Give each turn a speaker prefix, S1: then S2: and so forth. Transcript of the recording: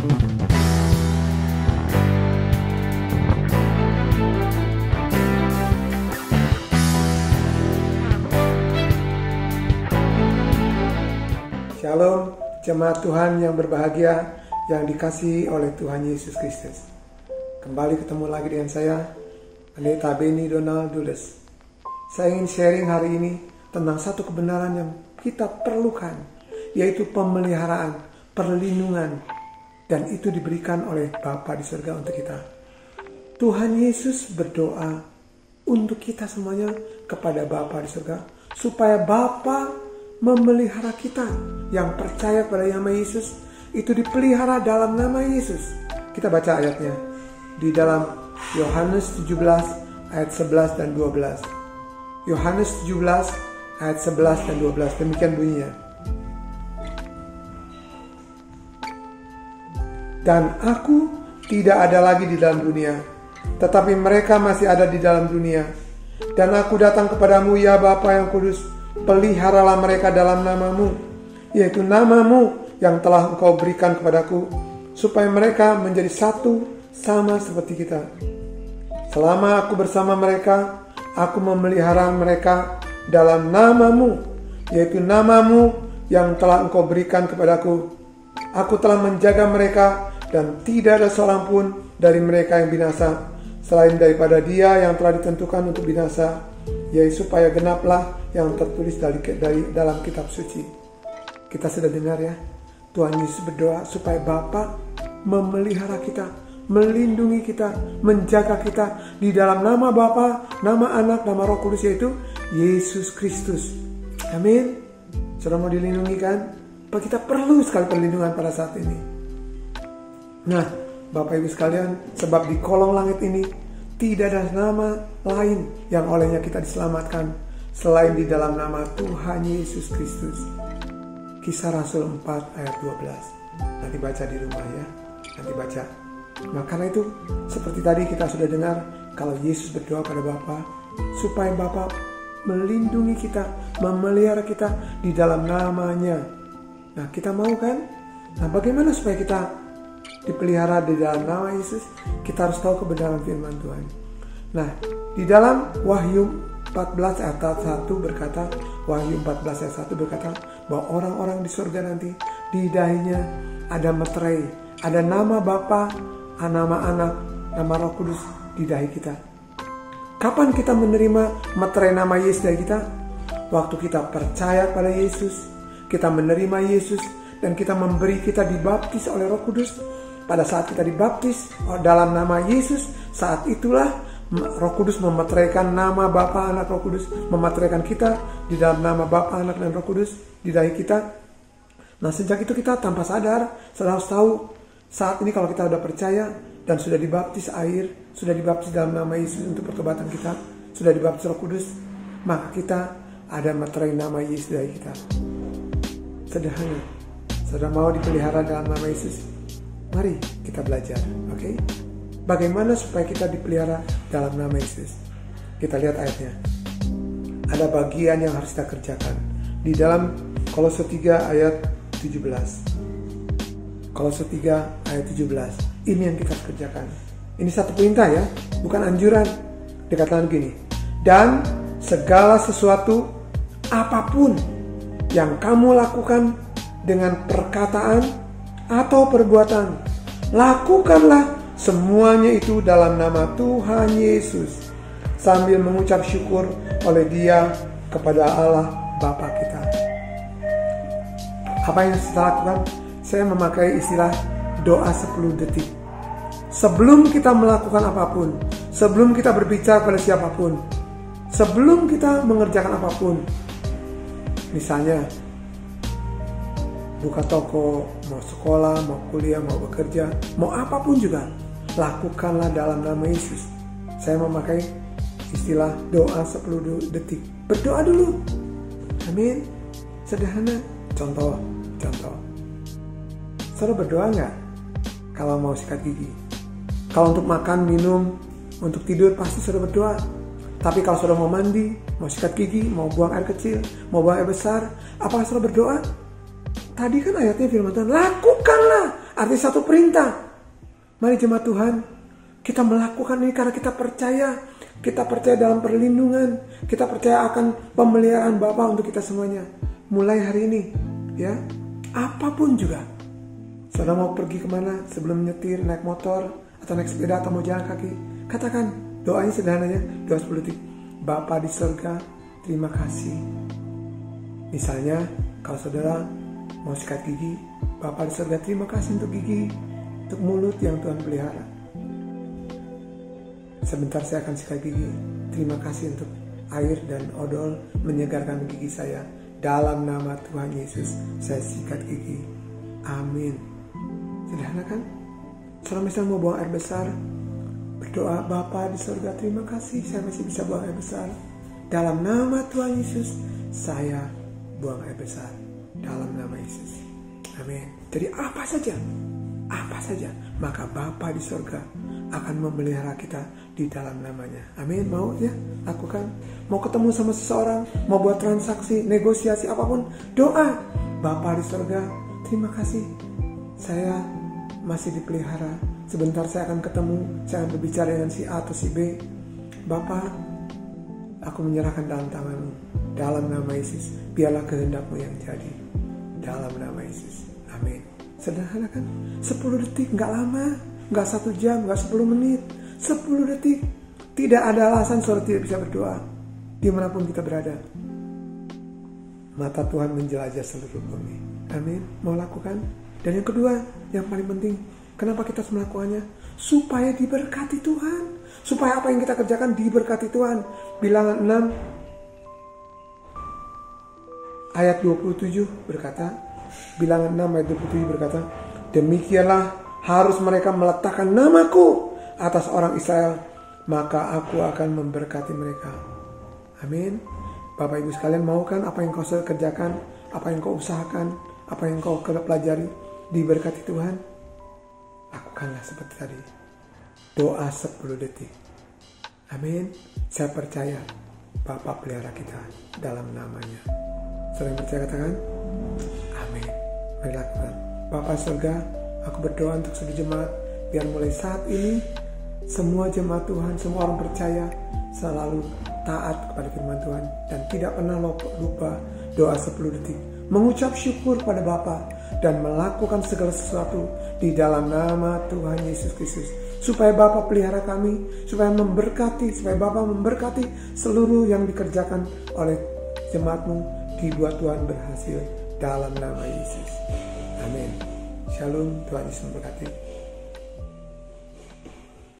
S1: Shalom, jemaat Tuhan yang berbahagia yang dikasihi oleh Tuhan Yesus Kristus. Kembali ketemu lagi dengan saya, Pendeta Benny Donald Dules. Saya ingin sharing hari ini tentang satu kebenaran yang kita perlukan, yaitu pemeliharaan, perlindungan, dan itu diberikan oleh Bapa di surga untuk kita. Tuhan Yesus berdoa untuk kita semuanya kepada Bapa di surga, supaya Bapa memelihara kita yang percaya pada nama Yesus itu dipelihara dalam nama Yesus. Kita baca ayatnya di dalam Yohanes 17 ayat 11 dan 12. Yohanes 17 ayat 11 dan 12 demikian bunyinya. Dan aku tidak ada lagi di dalam dunia, tetapi mereka masih ada di dalam dunia. Dan aku datang kepadamu ya Bapa yang kudus, peliharalah mereka dalam namamu, yaitu namamu yang telah engkau berikan kepadaku, supaya mereka menjadi satu sama seperti kita. Selama aku bersama mereka, aku memelihara mereka dalam namamu, yaitu namamu yang telah engkau berikan kepadaku. Aku telah menjaga mereka dan tidak ada seorang pun dari mereka yang binasa, selain daripada dia yang telah ditentukan untuk binasa, yaitu supaya genaplah yang tertulis dari, dari dalam kitab suci. Kita sudah dengar ya, Tuhan Yesus berdoa supaya Bapa memelihara kita, melindungi kita, menjaga kita di dalam nama Bapa, nama Anak, nama Roh Kudus yaitu Yesus Kristus. Amin. Sudah mau dilindungi kan? Kita perlu sekali perlindungan pada saat ini. Nah, Bapak Ibu sekalian, sebab di kolong langit ini tidak ada nama lain yang olehnya kita diselamatkan selain di dalam nama Tuhan Yesus Kristus. Kisah Rasul 4 ayat 12. Nanti baca di rumah ya. Nanti baca. Nah karena itu seperti tadi kita sudah dengar kalau Yesus berdoa pada Bapa supaya Bapa melindungi kita, memelihara kita di dalam namanya. Nah kita mau kan? Nah bagaimana supaya kita dipelihara di dalam nama Yesus? Kita harus tahu kebenaran firman Tuhan. Nah di dalam Wahyu 14 ayat 1 berkata, Wahyu 14 ayat 1 berkata bahwa orang-orang di surga nanti di dahinya ada meterai, ada nama Bapa, nama Anak, nama Roh Kudus di dahi kita. Kapan kita menerima meterai nama Yesus dari kita? Waktu kita percaya pada Yesus, kita menerima Yesus dan kita memberi kita dibaptis oleh Roh Kudus. Pada saat kita dibaptis dalam nama Yesus, saat itulah Roh Kudus memeteraikan nama Bapa, Anak, Roh Kudus, memeteraikan kita di dalam nama Bapa, Anak, dan Roh Kudus di dahi kita. Nah, sejak itu kita tanpa sadar, sudah harus tahu saat ini kalau kita sudah percaya dan sudah dibaptis air, sudah dibaptis dalam nama Yesus untuk pertobatan kita, sudah dibaptis Roh Kudus, maka kita ada materai nama Yesus dari kita. Sederhana. Sudah mau dipelihara dalam nama Yesus? Mari kita belajar, oke? Okay? Bagaimana supaya kita dipelihara dalam nama Yesus? Kita lihat ayatnya. Ada bagian yang harus kita kerjakan. Di dalam Kolose 3 ayat 17. Kolose 3 ayat 17. Ini yang kita kerjakan. Ini satu perintah ya, bukan anjuran. Dikatakan gini. Dan segala sesuatu apa pun yang kamu lakukan dengan perkataan atau perbuatan, lakukanlah Semuanya itu dalam nama Tuhan Yesus sambil mengucap syukur oleh Dia kepada Allah Bapa kita. Apa yang saya lakukan? Saya memakai istilah doa 10 detik. Sebelum kita melakukan apa pun, sebelum kita berbicara pada siapa pun, sebelum kita mengerjakan apa pun, misalnya buka toko, mau sekolah, mau kuliah, mau bekerja, mau apa pun juga, lakukanlah dalam nama Yesus. Saya memakai istilah doa 10 detik. Berdoa dulu. Amin. Sederhana. Contoh, contoh. Saudara berdoa nggak? Kalau mau sikat gigi. Kalau untuk makan, minum, untuk tidur pasti saudara berdoa. Tapi kalau saudara mau mandi, mau sikat gigi, mau buang air kecil, mau buang air besar, apa saudara berdoa? Tadi kan ayatnya firman Tuhan, lakukanlah Arti satu perintah. Mari jemaat Tuhan, kita melakukan ini karena kita percaya. Kita percaya dalam perlindungan. Kita percaya akan pemeliharaan Bapa untuk kita semuanya. Mulai hari ini, ya, apa pun juga. Saudara mau pergi ke mana sebelum nyetir, naik motor, atau naik sepeda, atau mau jalan kaki. Katakan, doanya sederhananya, doa 10 detik. Bapa di surga, terima kasih. Misalnya, kalau saudara mau sikat gigi, Bapak di surga terima kasih untuk gigi, untuk mulut yang Tuhan pelihara. Sebentar saya akan sikat gigi. Terima kasih untuk air dan odol menyegarkan gigi saya. Dalam nama Tuhan Yesus, saya sikat gigi. Amin. Sederhana kan? Kalau misalnya mau buang air besar, berdoa Bapa di surga terima kasih saya masih bisa buang air besar. Dalam nama Tuhan Yesus, saya buang air besar. Dalam nama Yesus. Amin. Jadi apa saja, apa saja, maka Bapa di surga akan memelihara kita di dalam namanya. Amin. Mau ya lakukan. Mau ketemu sama seseorang, mau buat transaksi, negosiasi apa pun, doa. Bapa di surga, terima kasih. Saya masih dipelihara. Sebentar saya akan ketemu, saya akan berbicara dengan si A atau si B. Bapak, aku menyerahkan dalam tanganmu. Dalam nama Yesus, biarlah kehendakmu yang jadi. Dalam nama Yesus. Amin. Sederhana kan? 10 detik, nggak lama. Nggak satu jam, nggak 10 menit. 10 detik. Tidak ada alasan saudara tidak bisa berdoa. Di mana pun kita berada. Mata Tuhan menjelajah seluruh bumi. Amin. Mau lakukan? Dan yang kedua, yang paling penting, kenapa kita harus melakukannya? Supaya diberkati Tuhan. Supaya apa yang kita kerjakan diberkati Tuhan. Bilangan 6 ayat 27 berkata, bilangan 6 ayat 27 berkata, Demikianlah harus mereka meletakkan namaku atas orang Israel, maka aku akan memberkati mereka. Amin. Bapak Ibu sekalian mau kan apa yang kau kerjakan, apa yang kau usahakan, apa yang kau pelajari, diberkati Tuhan? Lakukanlah seperti tadi. Doa 10 detik. Amin. Saya percaya Bapak pelihara kita dalam namanya. Sering percaya katakan? Amin. Mari lakukan. Bapak surga, aku berdoa untuk seluruh jemaat biar mulai saat ini semua jemaat Tuhan, semua orang percaya selalu taat kepada firman Tuhan dan tidak pernah lupa doa 10 detik. Mengucap syukur pada Bapa dan melakukan segala sesuatu di dalam nama Tuhan Yesus Kristus. Supaya Bapa pelihara kami, supaya memberkati, supaya Bapa memberkati seluruh yang dikerjakan oleh jemaatmu dibuat Tuhan berhasil dalam nama Yesus. Amin. Shalom, Tuhan Yesus memberkati.